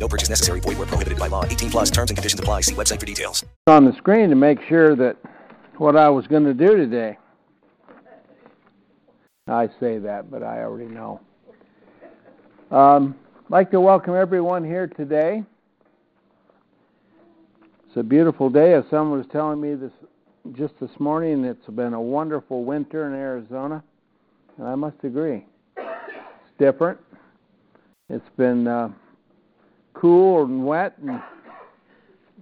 No purchase necessary. Void where prohibited by law. 18 plus terms and conditions apply. See website for details. on the screen to make sure that what I was going to do today. I say that, but I already know. Um, I'd like to welcome everyone here today. It's a beautiful day, as someone was telling me this just this morning. It's been a wonderful winter in Arizona, and I must agree. It's different. It's been uh, cool and wet and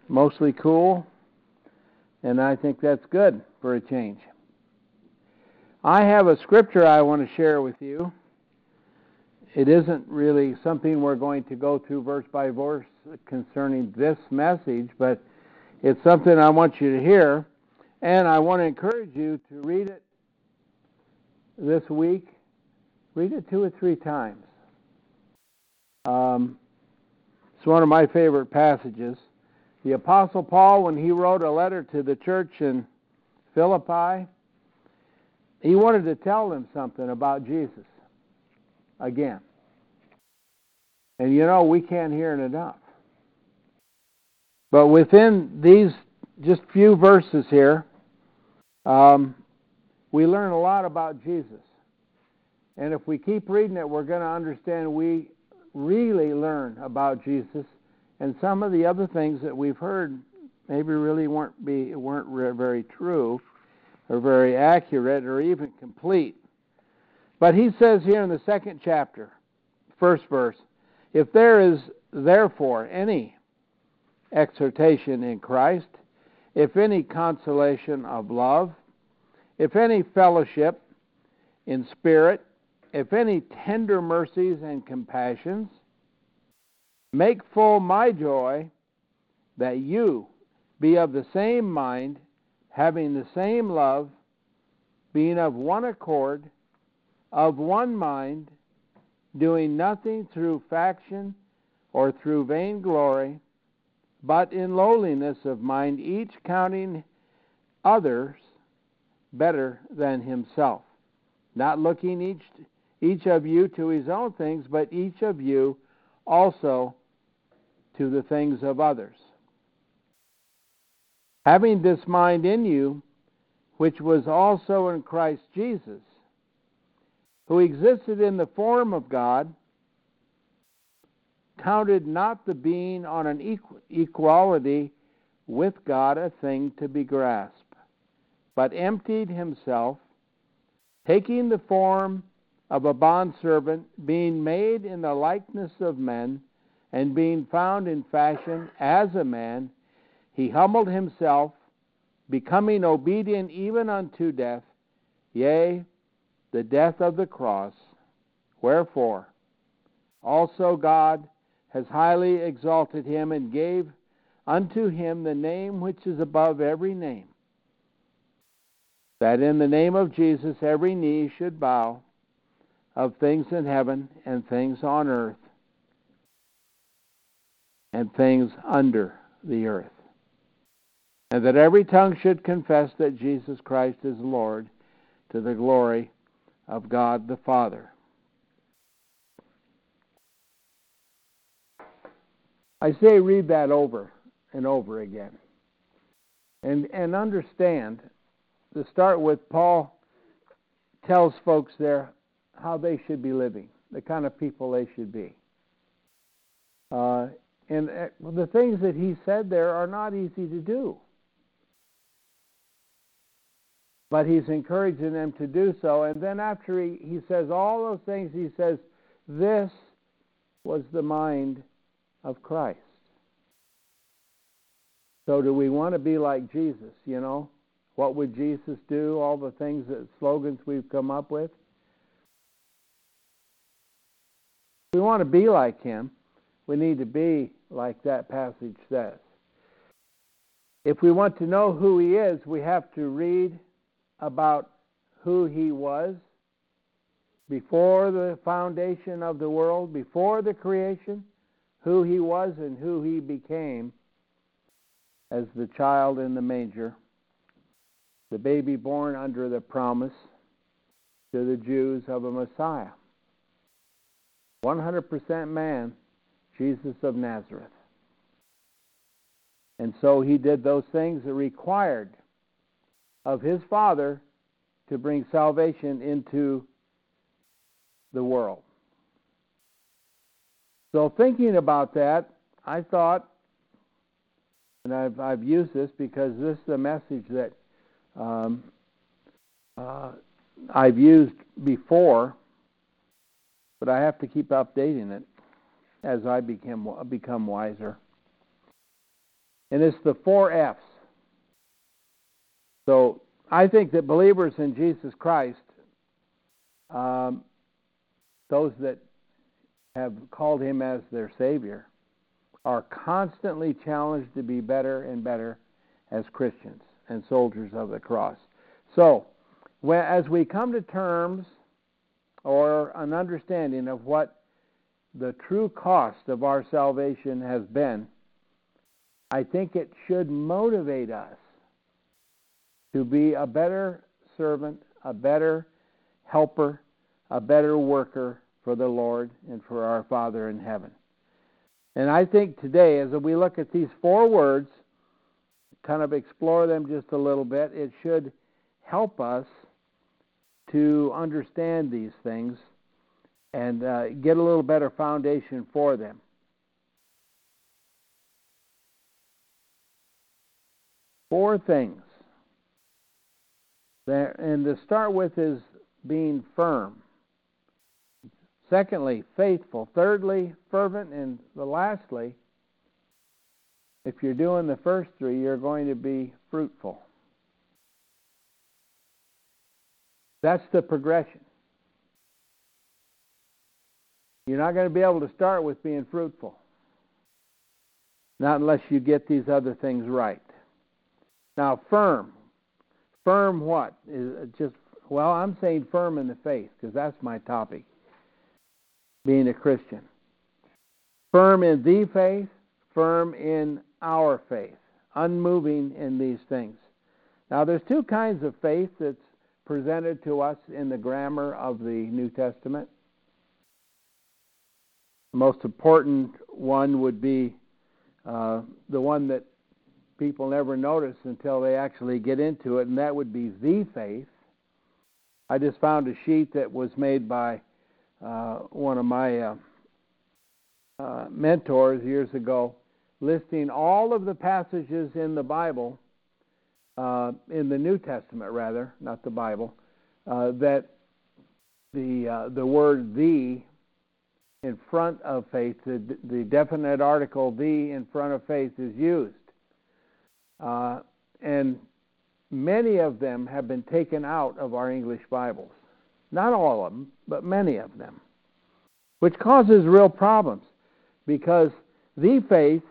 mostly cool, and I think that's good for a change. I have a scripture I want to share with you. It isn't really something we're going to go through verse by verse concerning this message, but it's something I want you to hear, and I want to encourage you to read it this week. Read it two or three times. Um, one of my favorite passages. The Apostle Paul, when he wrote a letter to the church in Philippi, he wanted to tell them something about Jesus again. And you know, we can't hear it enough. But within these just few verses here, um, we learn a lot about Jesus. And if we keep reading it, we're going to understand we really learn about Jesus and some of the other things that we've heard maybe really weren't be weren't very true or very accurate or even complete. But he says here in the second chapter, first verse, if there is therefore any exhortation in Christ, if any consolation of love, if any fellowship in spirit, if any tender mercies and compassions, make full my joy that you be of the same mind, having the same love, being of one accord, of one mind, doing nothing through faction or through vainglory, but in lowliness of mind, each counting others better than himself, not looking each each of you to his own things, but each of you also to the things of others. Having this mind in you, which was also in Christ Jesus, who existed in the form of God, counted not the being on an equality with God a thing to be grasped, but emptied himself, taking the form of a bondservant, being made in the likeness of men, and being found in fashion as a man, he humbled himself, becoming obedient even unto death, yea, the death of the cross. Wherefore, also God has highly exalted him and gave unto him the name which is above every name, that in the name of Jesus every knee should bow of things in heaven and things on earth and things under the earth. And that every tongue should confess that Jesus Christ is Lord to the glory of God the Father. I say read that over and over again. And and understand to start with Paul tells folks there how they should be living, the kind of people they should be. Uh, and uh, the things that he said there are not easy to do. But he's encouraging them to do so. And then after he, he says all those things, he says, This was the mind of Christ. So, do we want to be like Jesus? You know, what would Jesus do? All the things that slogans we've come up with. We want to be like him, we need to be like that passage says. If we want to know who he is, we have to read about who he was before the foundation of the world, before the creation, who he was and who he became as the child in the manger, the baby born under the promise to the Jews of a Messiah. 100% man, Jesus of Nazareth. And so he did those things that required of his Father to bring salvation into the world. So, thinking about that, I thought, and I've, I've used this because this is a message that um, uh, I've used before, but I have to keep updating it as I become become wiser. And it's the four F's. So I think that believers in Jesus Christ, um, those that have called him as their Savior, are constantly challenged to be better and better as Christians and soldiers of the cross. So, as we come to terms or an understanding of what the true cost of our salvation has been, I think it should motivate us to be a better servant, a better helper, a better worker for the Lord and for our Father in heaven. And I think today, as we look at these four words, kind of explore them just a little bit, it should help us to understand these things and uh, get a little better foundation for them. Four things. And to start with is being firm. Secondly, faithful. Thirdly, fervent. And lastly, if you're doing the first three, you're going to be fruitful. That's the progression. You're not going to be able to start with being fruitful. Not unless you get these other things right. Now, firm. Firm what? Is uh, just well, I'm saying firm in the faith because that's my topic. Being a Christian. Firm in the faith, firm in our faith, unmoving in these things. Now, there's two kinds of faith that's presented to us in the grammar of the New Testament. The most important one would be uh, the one that people never notice until they actually get into it, and that would be the faith. I just found a sheet that was made by uh, one of my uh, uh, mentors years ago, listing all of the passages in the Bible uh, in the New Testament, rather, not the Bible, uh, that the uh, the word "the" in front of faith, the, the definite article "the" in front of faith is used, uh, and many of them have been taken out of our English Bibles. Not all of them, but many of them, which causes real problems because the faith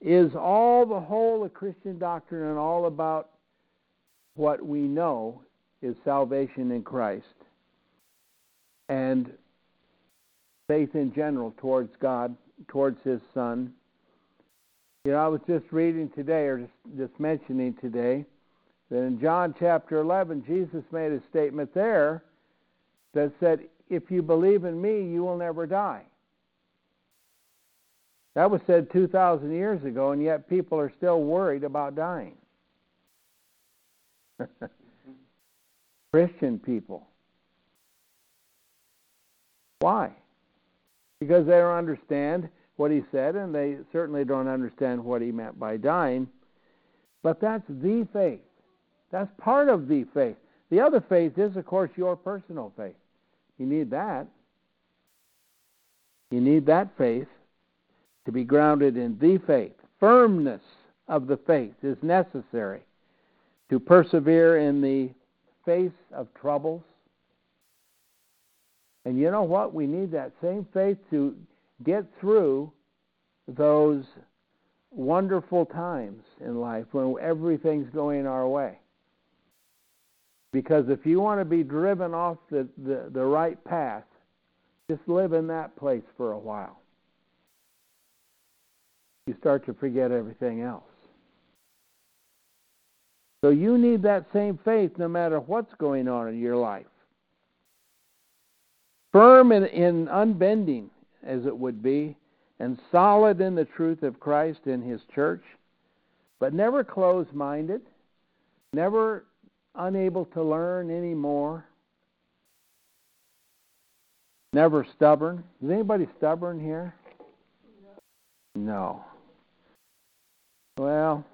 is all the whole of Christian doctrine and all about what we know is salvation in Christ and faith in general towards God, towards His Son. You know, I was just reading today, or just, just mentioning today, that in John chapter 11, Jesus made a statement there that said, If you believe in me, you will never die. That was said 2,000 years ago, and yet people are still worried about dying. Christian people. Why? Because they don't understand what he said, and they certainly don't understand what he meant by dying. But that's the faith. That's part of the faith. The other faith is, of course, your personal faith. You need that. You need that faith to be grounded in the faith. Firmness of the faith is necessary to persevere in the face of troubles. And you know what? We need that same faith to get through those wonderful times in life when everything's going our way. Because if you want to be driven off the, the, the right path, just live in that place for a while. You start to forget everything else. So you need that same faith no matter what's going on in your life. Firm and, in unbending, as it would be, and solid in the truth of Christ and His church, but never closed minded, never unable to learn any more, never stubborn. Is anybody stubborn here? No. Well,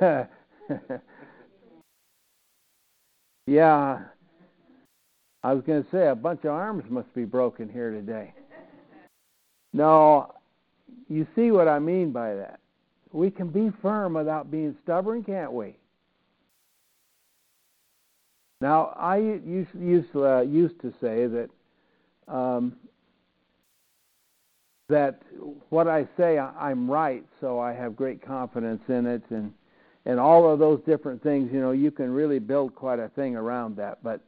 yeah, I was going to say a bunch of arms must be broken here today. No, you see what I mean by that. We can be firm without being stubborn, can't we? Now, I used used, uh, used to say that um, that what I say I'm right, so I have great confidence in it, and and all of those different things. You know, you can really build quite a thing around that, but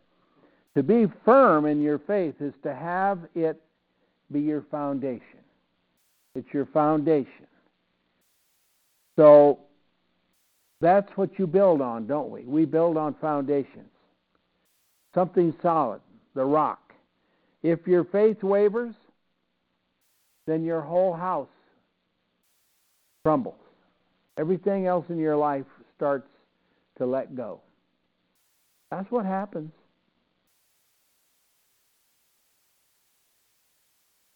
to be firm in your faith is to have it be your foundation. It's your foundation. So that's what you build on, don't we? We build on foundations. Something solid, the rock. If your faith wavers, then your whole house crumbles. Everything else in your life starts to let go. That's what happens.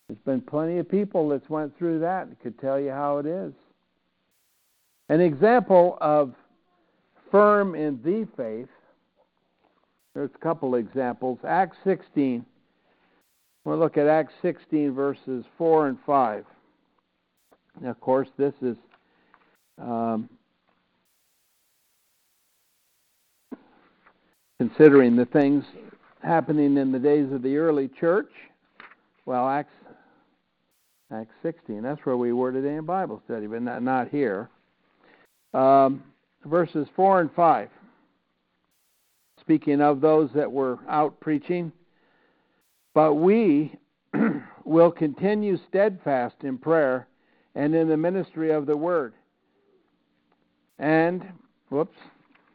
There's been plenty of people that's went through that and could tell you how it is. An example of firm in the faith, there's a couple examples. Acts 16. We'll look at Acts 16, verses 4 and 5. Now, of course, this is um, considering the things happening in the days of the early church. Well, Acts Acts 16. That's where we were today in Bible study, but not, not here. Um, verses 4 and 5. Speaking of those that were out preaching, but we will continue steadfast in prayer and in the ministry of the word. And, whoops,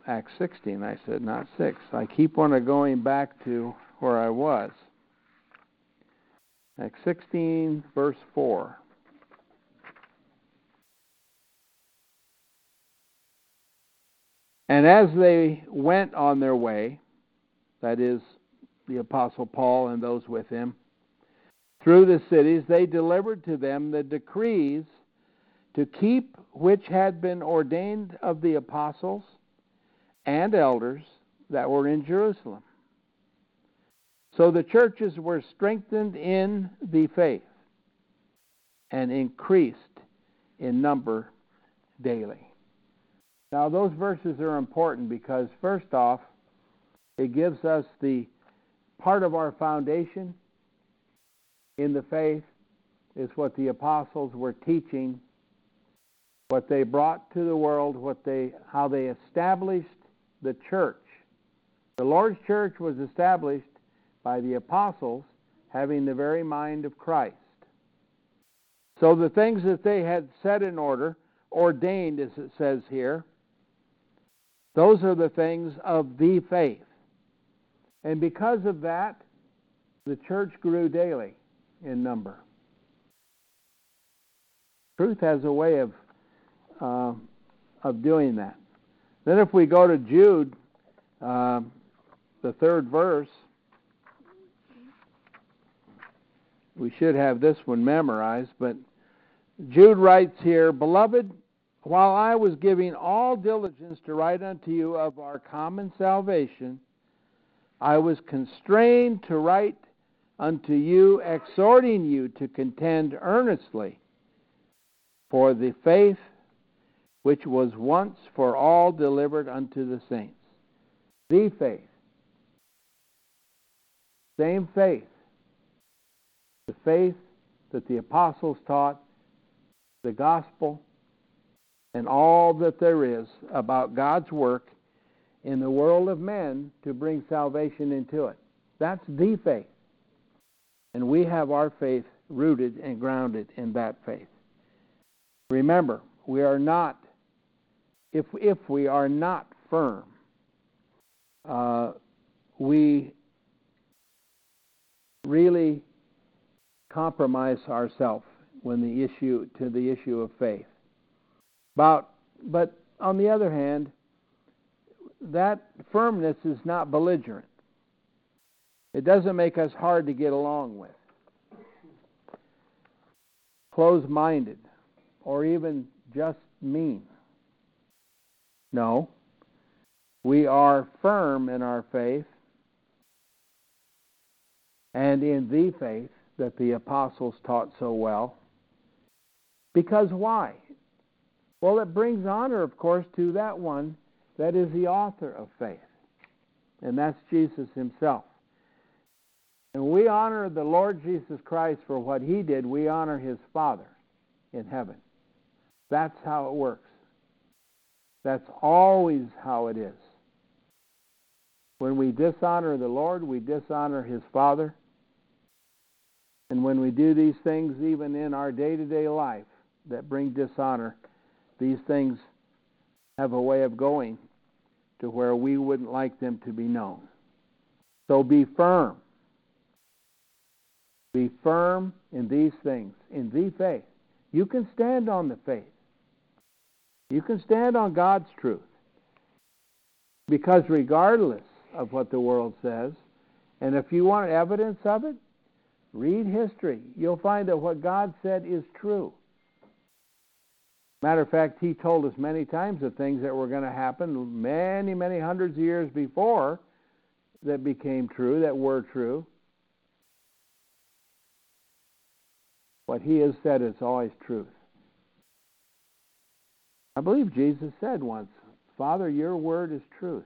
Acts 16, I said, not 6. I keep on going back to where I was. Acts 16, verse 4. And as they went on their way, that is, the Apostle Paul and those with him, through the cities, they delivered to them the decrees to keep which had been ordained of the apostles and elders that were in Jerusalem. So the churches were strengthened in the faith and increased in number daily. Now, those verses are important because, first off, it gives us the part of our foundation in the faith is what the apostles were teaching, what they brought to the world, what they how they established the church. The Lord's church was established by the apostles having the very mind of Christ. So the things that they had set in order, ordained as it says here, those are the things of the faith. And because of that, the church grew daily in number. Truth has a way of uh, of doing that. Then, if we go to Jude, uh, the third verse, we should have this one memorized, but Jude writes here, Beloved, while I was giving all diligence to write unto you of our common salvation, I was constrained to write unto you, exhorting you to contend earnestly for the faith which was once for all delivered unto the saints. The faith. Same faith the faith that the apostles taught, the gospel and all that there is about God's work in the world of men to bring salvation into it. That's the faith. And we have our faith rooted and grounded in that faith. Remember, we are not, if, if we are not firm, uh, we really compromise ourselves when the issue to the issue of faith. But but on the other hand, that firmness is not belligerent. It doesn't make us hard to get along with. Closed minded or even just mean. No. We are firm in our faith and in the faith that the apostles taught so well. Because why? Well, it brings honor, of course, to that one that is the author of faith, and that's Jesus himself. And we honor the Lord Jesus Christ for what he did, we honor his Father in heaven. That's how it works. That's always how it is. When we dishonor the Lord, we dishonor his Father. And when we do these things, even in our day to day life that bring dishonor, these things have a way of going to where we wouldn't like them to be known. So be firm. Be firm in these things, in the faith. You can stand on the faith. You can stand on God's truth. Because regardless of what the world says, and if you want evidence of it, read history. You'll find that what God said is true. Matter of fact, he told us many times of things that were going to happen many, many hundreds of years before that became true, that were true. What he has said is always truth. I believe Jesus said once, Father, your word is truth.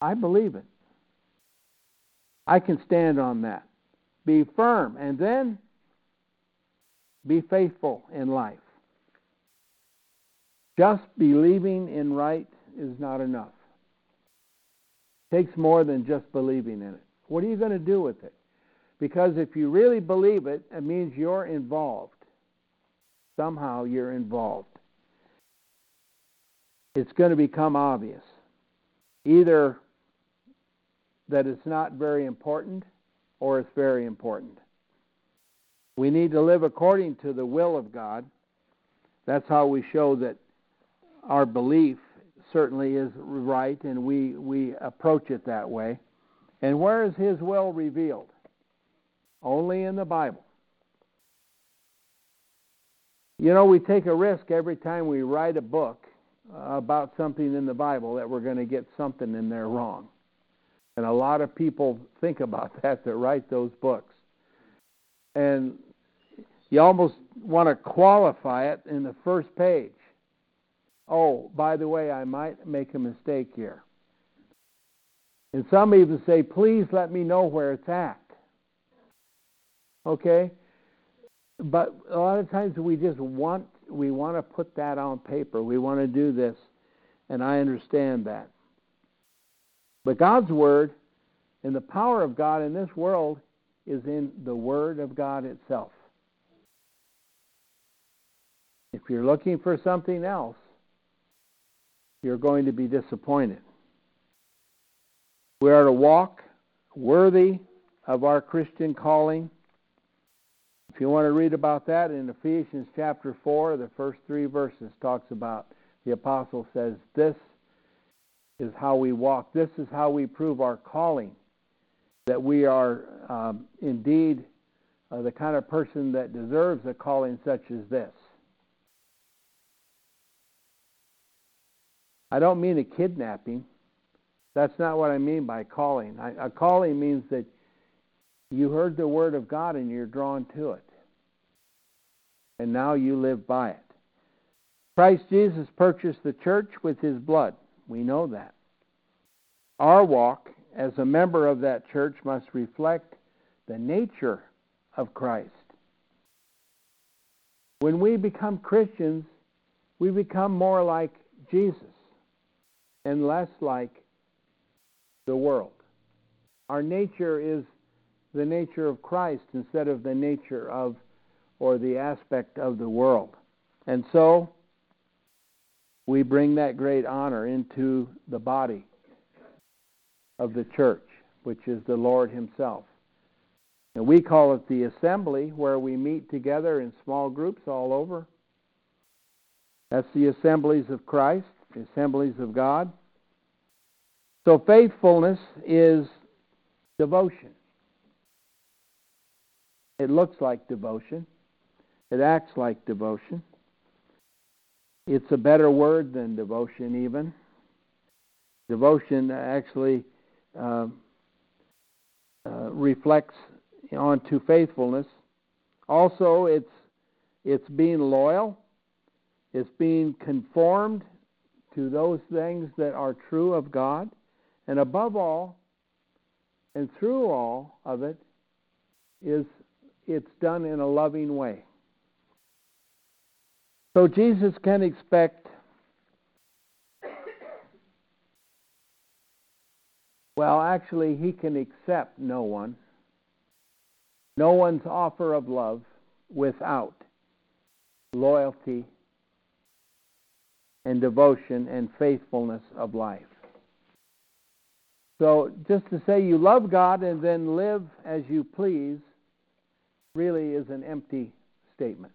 I believe it. I can stand on that. Be firm and then be faithful in life. Just believing in right is not enough. It takes more than just believing in it. What are you going to do with it? Because if you really believe it, it means you're involved. Somehow you're involved. It's going to become obvious. Either that it's not very important or it's very important. We need to live according to the will of God. That's how we show that our belief certainly is right, and we, we approach it that way. And where is His will revealed? Only in the Bible. You know, we take a risk every time we write a book about something in the Bible that we're going to get something in there wrong. And a lot of people think about that that write those books. And you almost want to qualify it in the first page. Oh, by the way, I might make a mistake here. And some even say, please let me know where it's at. Okay? But a lot of times we just want we want to put that on paper. We want to do this, and I understand that. But God's word and the power of God in this world is in the word of God itself. If you're looking for something else, you're going to be disappointed. We are to walk worthy of our Christian calling. If you want to read about that in Ephesians chapter 4, the first three verses talks about the apostle says, This is how we walk. This is how we prove our calling. That we are um, indeed uh, the kind of person that deserves a calling such as this. I don't mean a kidnapping. That's not what I mean by calling. I, a calling means that you heard the word of God and you're drawn to it. And now you live by it. Christ Jesus purchased the church with his blood. We know that. Our walk as a member of that church must reflect the nature of Christ. When we become Christians, we become more like Jesus and less like the world. Our nature is the nature of Christ instead of the nature of or the aspect of the world. And so we bring that great honor into the body of the church, which is the Lord Himself. And we call it the assembly, where we meet together in small groups all over. That's the assemblies of Christ, the assemblies of God. So faithfulness is devotion. It looks like devotion. It acts like devotion. It's a better word than devotion, even. Devotion actually uh, uh, reflects onto faithfulness. Also, it's it's being loyal. It's being conformed to those things that are true of God, and above all, and through all of it, is it's done in a loving way. So Jesus can expect, well, actually, he can accept no one, no one's offer of love without loyalty and devotion and faithfulness of life. So, just to say you love God and then live as you please really is an empty statement.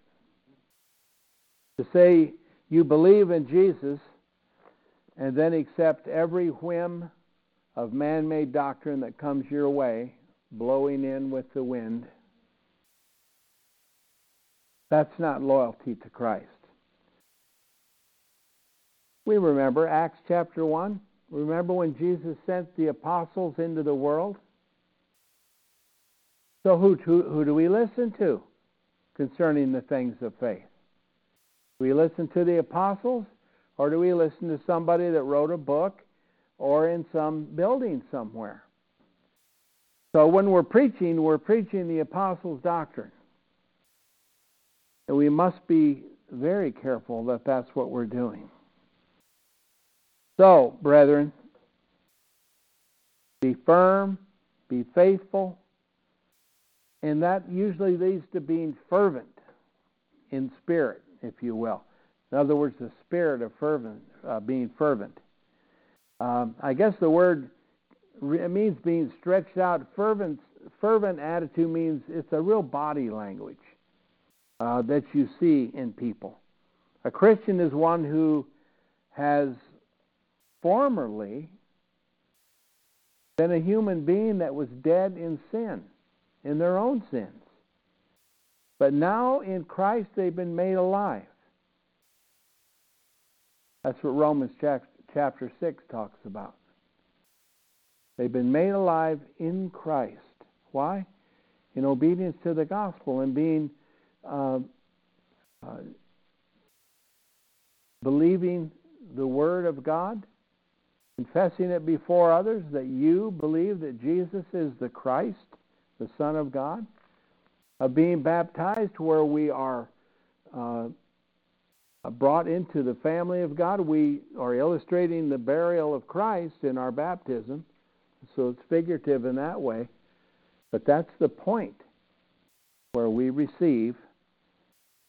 To say you believe in Jesus and then accept every whim of man made doctrine that comes your way, blowing in with the wind, that's not loyalty to Christ. We remember Acts chapter 1. Remember when Jesus sent the apostles into the world? So, who, who, who do we listen to concerning the things of faith? We listen to the apostles, or do we listen to somebody that wrote a book or in some building somewhere? So, when we're preaching, we're preaching the apostles' doctrine. And we must be very careful that that's what we're doing. So, brethren, be firm, be faithful, and that usually leads to being fervent in spirit, if you will. In other words, the spirit of fervent, uh, being fervent. Um, I guess the word it means being stretched out. Fervent, fervent attitude means it's a real body language uh, that you see in people. A Christian is one who has formerly been a human being that was dead in sin in their own sins. But now in Christ they've been made alive. That's what Romans chapter 6 talks about. They've been made alive in Christ. Why? In obedience to the gospel and being uh, uh, believing the word of God, confessing it before others that you believe that Jesus is the Christ, the Son of God, of being baptized where we are uh, brought into the family of God. We are illustrating the burial of Christ in our baptism, so it's figurative in that way. But that's the point where we receive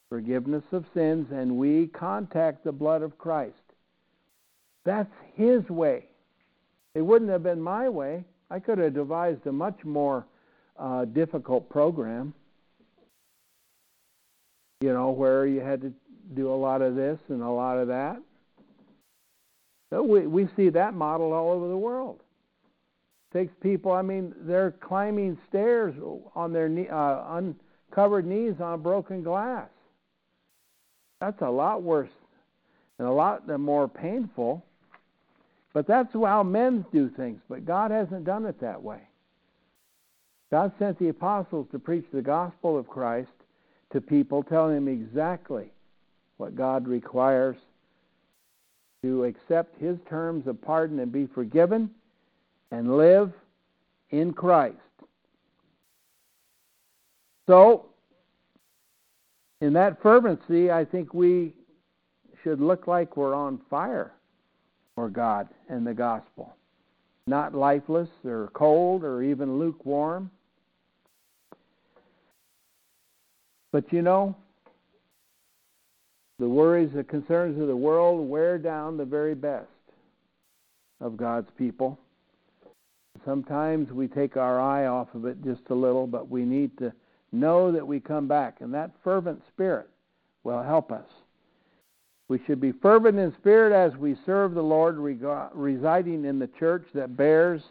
forgiveness of sins and we contact the blood of Christ. That's His way. It wouldn't have been my way. I could have devised a much more uh, difficult program. You know, where you had to do a lot of this and a lot of that. So we we see that model all over the world. Takes people. I mean, they're climbing stairs on their knee, uh, uncovered knees on broken glass. That's a lot worse and a lot more painful. But that's how men do things. But God hasn't done it that way. God sent the apostles to preach the gospel of Christ to people, telling them exactly what God requires to accept his terms of pardon and be forgiven and live in Christ. So, in that fervency, I think we should look like we're on fire for God and the gospel, not lifeless or cold or even lukewarm. But you know, the worries, the concerns of the world wear down the very best of God's people. Sometimes we take our eye off of it just a little, but we need to know that we come back, and that fervent spirit will help us. We should be fervent in spirit as we serve the Lord, residing in the church that bears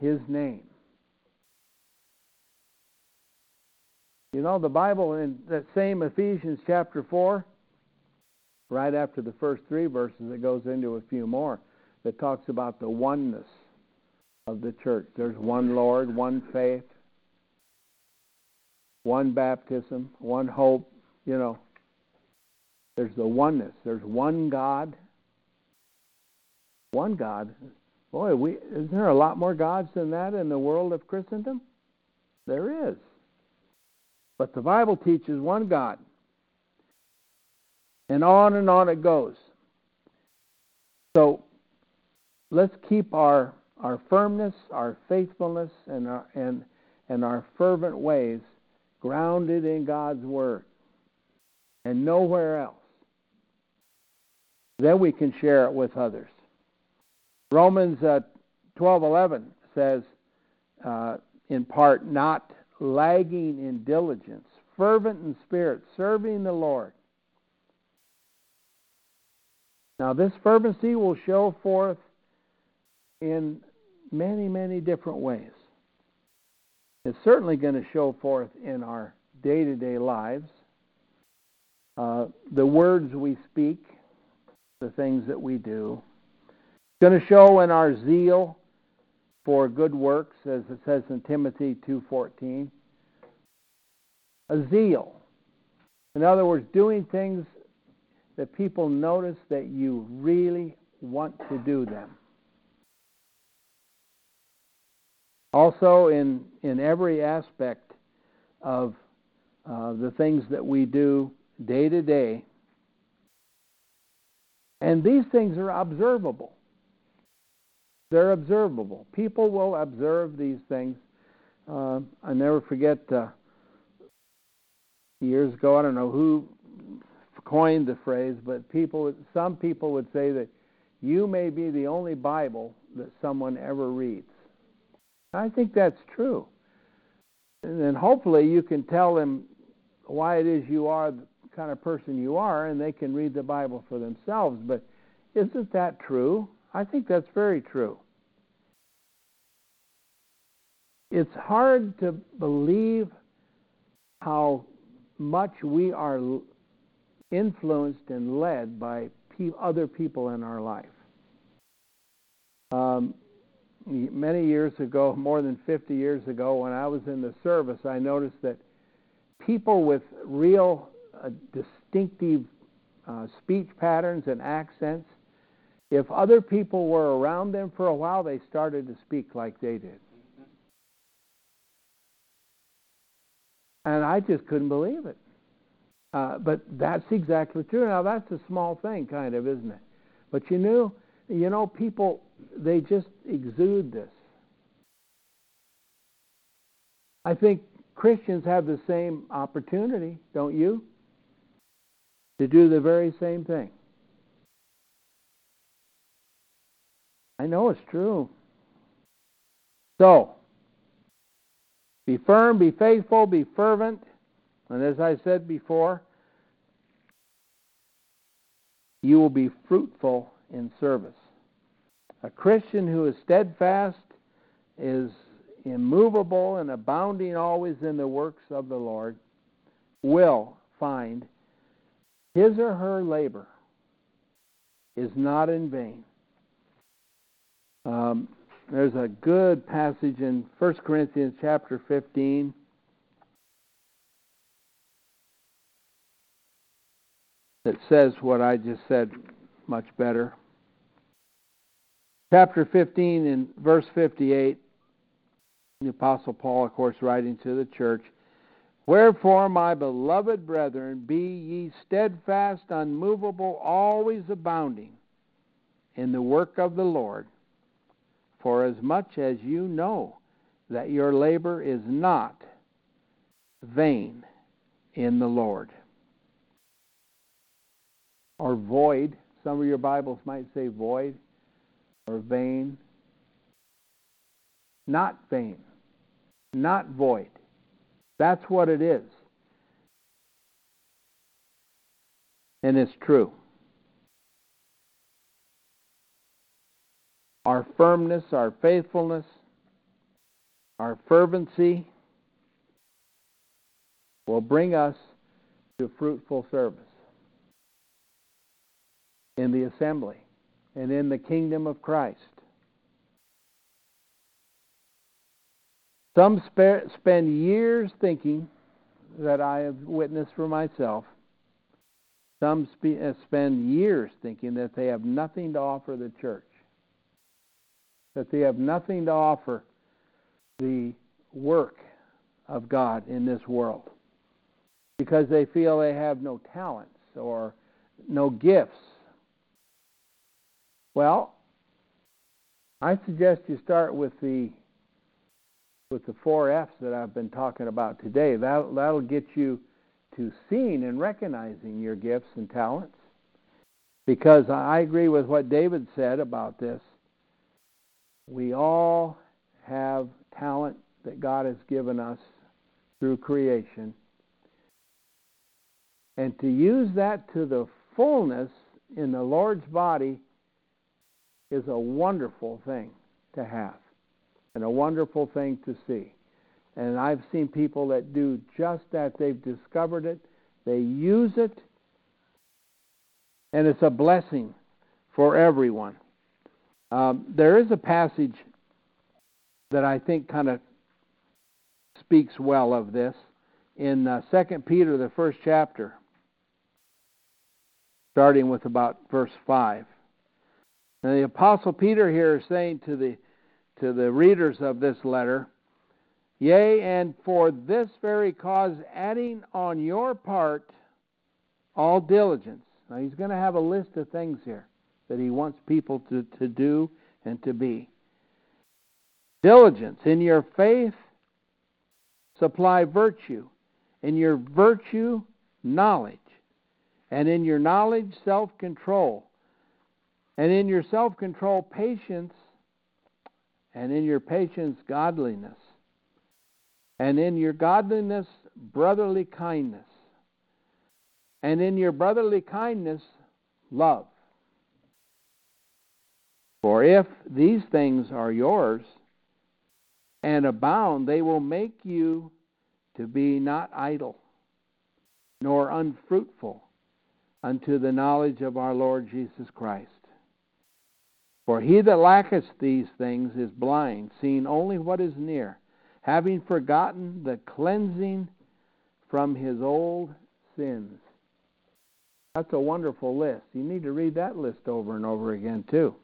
His name. You know, the Bible in that same Ephesians chapter 4, right after the first three verses, it goes into a few more that talks about the oneness of the church. There's one Lord, one faith, one baptism, one hope, you know. There's the oneness. There's one God. One God. Boy, we isn't there a lot more gods than that in the world of Christendom? There is. But the Bible teaches one God. And on and on it goes. So let's keep our our firmness, our faithfulness, and our and and our fervent ways grounded in God's word and nowhere else. Then we can share it with others. Romans uh, 12:11 says, uh, in part, not lagging in diligence, fervent in spirit, serving the Lord. Now, this fervency will show forth in many, many different ways. It's certainly going to show forth in our day to day lives. Uh, the words we speak, the things that we do. It's going to show in our zeal for good works, as it says in Timothy 2.14. A zeal. In other words, doing things that people notice that you really want to do them. Also, in, in every aspect of uh, the things that we do day to day, and these things are observable. They're observable. People will observe these things. Uh, I never forget uh, years ago. I don't know who coined the phrase, but people, some people would say that you may be the only Bible that someone ever reads. I think that's true. And then hopefully you can tell them why it is you are the kind of person you are, and they can read the Bible for themselves. But isn't that true? I think that's very true. It's hard to believe how much we are influenced and led by other people in our life. Um, many years ago, more than 50 years ago, when I was in the service, I noticed that people with real uh, distinctive uh, speech patterns and accents, if other people were around them for a while, they started to speak like they did. And I just couldn't believe it. Uh, but that's exactly true. Now that's a small thing, kind of, isn't it? But you know, you know, people they just exude this. I think Christians have the same opportunity, don't you? To do the very same thing. I know it's true. So, be firm, be faithful, be fervent, and as I said before, you will be fruitful in service. A Christian who is steadfast is immovable and abounding always in the works of the Lord will find his or her labor is not in vain. Um, there's a good passage in 1 Corinthians chapter 15. That says what I just said much better chapter 15 and verse 58, the Apostle Paul, of course, writing to the church, Wherefore, my beloved brethren, be ye steadfast, unmovable, always abounding in the work of the Lord, for as much as you know that your labor is not vain in the Lord. Or void. Some of your Bibles might say void or vain. Not vain. Not void. That's what it is. And it's true. Our firmness, our faithfulness, our fervency will bring us to fruitful service in the assembly and in the kingdom of Christ. Some spend years thinking that I have witnessed for myself. Some uh, spend years thinking that they have nothing to offer the church, that they have nothing to offer the work of God in this world because they feel they have no talents or no gifts. Well, I suggest you start with the with the four F's that I've been talking about today. That that'll get you to seeing and recognizing your gifts and talents. Because I agree with what David said about this. We all have talent that God has given us through creation. And to use that to the fullness in the Lord's body is a wonderful thing to have and a wonderful thing to see. And I've seen people that do just that. They've discovered it, they use it, and it's a blessing for everyone. Um, there is a passage that I think kind of speaks well of this in uh, 2 Peter, the first chapter, starting with about verse 5. And the Apostle Peter here is saying to the to the readers of this letter, Yea, and for this very cause, adding on your part all diligence. Now, he's going to have a list of things here that he wants people to, to do and to be. Diligence. In your faith, supply virtue. In your virtue, knowledge. And in your knowledge, self control. And in your self control, patience and in your patience, godliness, and in your godliness, brotherly kindness, and in your brotherly kindness, love. For if these things are yours and abound, they will make you to be not idle, nor unfruitful unto the knowledge of our Lord Jesus Christ. For he that lacketh these things is blind, seeing only what is near, having forgotten the cleansing from his old sins. That's a wonderful list. You need to read that list over and over again, too.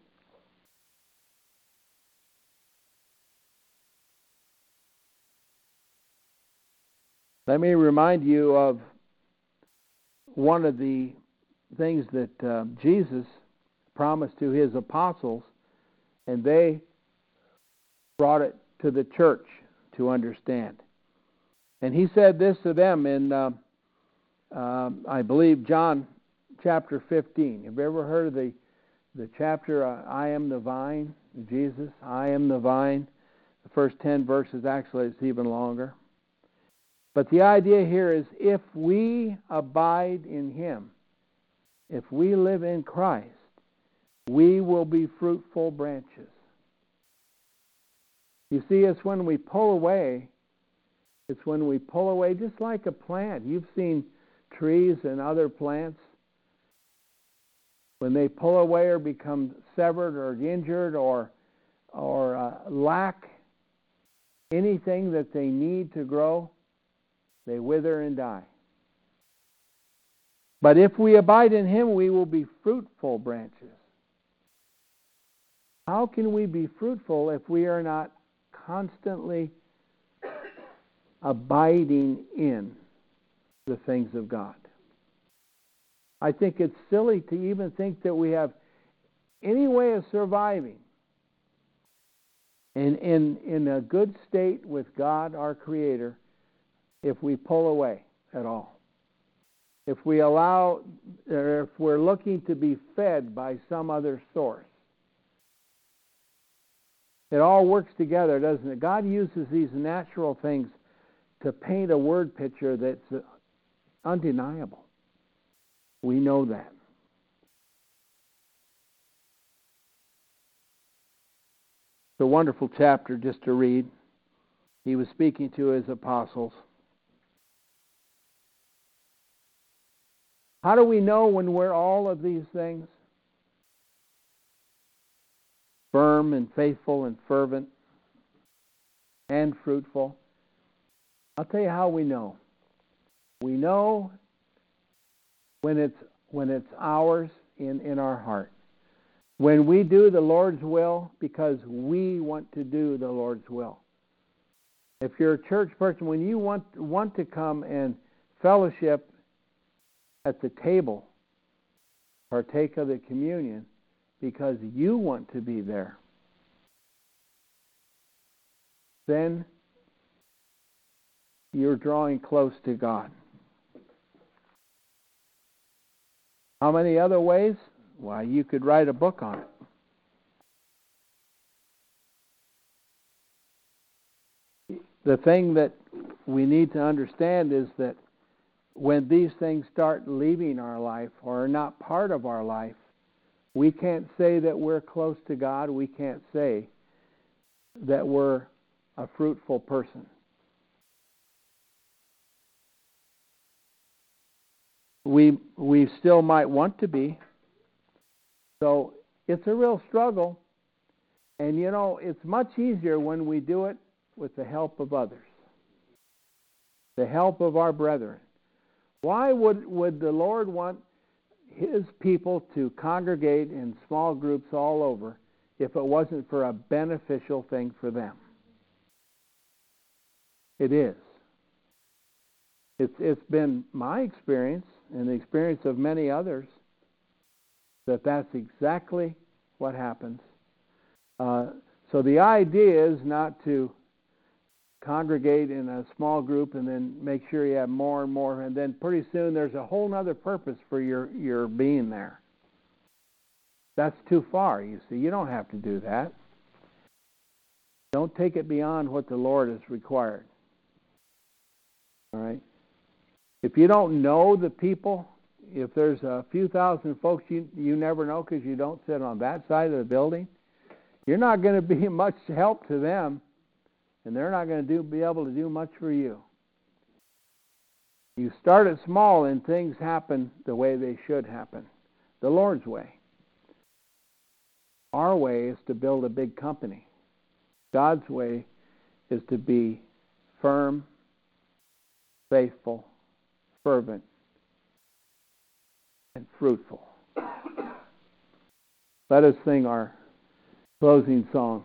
Let me remind you of one of the things that uh, Jesus promised to his apostles, and they brought it to the church to understand. And he said this to them in, uh, uh, I believe, John chapter 15. Have you ever heard of the, the chapter, uh, I am the vine, Jesus, I am the vine? The first 10 verses, actually, it's even longer. But the idea here is if we abide in Him, if we live in Christ, we will be fruitful branches. You see, it's when we pull away, it's when we pull away, just like a plant. You've seen trees and other plants. When they pull away or become severed or injured or, or uh, lack anything that they need to grow, they wither and die. But if we abide in Him, we will be fruitful branches. How can we be fruitful if we are not constantly abiding in the things of God. I think it's silly to even think that we have any way of surviving in, in, in a good state with God, our Creator, if we pull away at all. If we allow, or if we're looking to be fed by some other source. It all works together, doesn't it? God uses these natural things to paint a word picture that's undeniable. We know that. It's a wonderful chapter just to read. He was speaking to his apostles. How do we know when we're all of these things? Firm and faithful and fervent and fruitful. I'll tell you how we know. We know when it's when it's ours in, in our heart. When we do the Lord's will because we want to do the Lord's will. If you're a church person, when you want want to come and fellowship at the table, partake of the communion because you want to be there, then you're drawing close to God. How many other ways? Why, you could write a book on it. The thing that we need to understand is that when these things start leaving our life or are not part of our life, we can't say that we're close to God. We can't say that we're a fruitful person. we we still might want to be. So it's a real struggle. And you know, it's much easier when we do it with the help of others. The help of our brethren. Why would would the Lord want his people to congregate in small groups all over if it wasn't for a beneficial thing for them? It is. It's it's been my experience and the experience of many others that that's exactly what happens. Uh, so the idea is not to congregate in a small group and then make sure you have more and more, and then pretty soon there's a whole other purpose for your, your being there. That's too far, you see. You don't have to do that. Don't take it beyond what the Lord has required. All right? If you don't know the people, if there's a few thousand folks you you never know because you don't sit on that side of the building, you're not going to be much help to them, and they're not going to do be able to do much for you. You start it small, and things happen the way they should happen, the Lord's way. Our way is to build a big company. God's way is to be firm, faithful, fervent, and fruitful. Let us sing our closing song.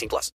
18 plus.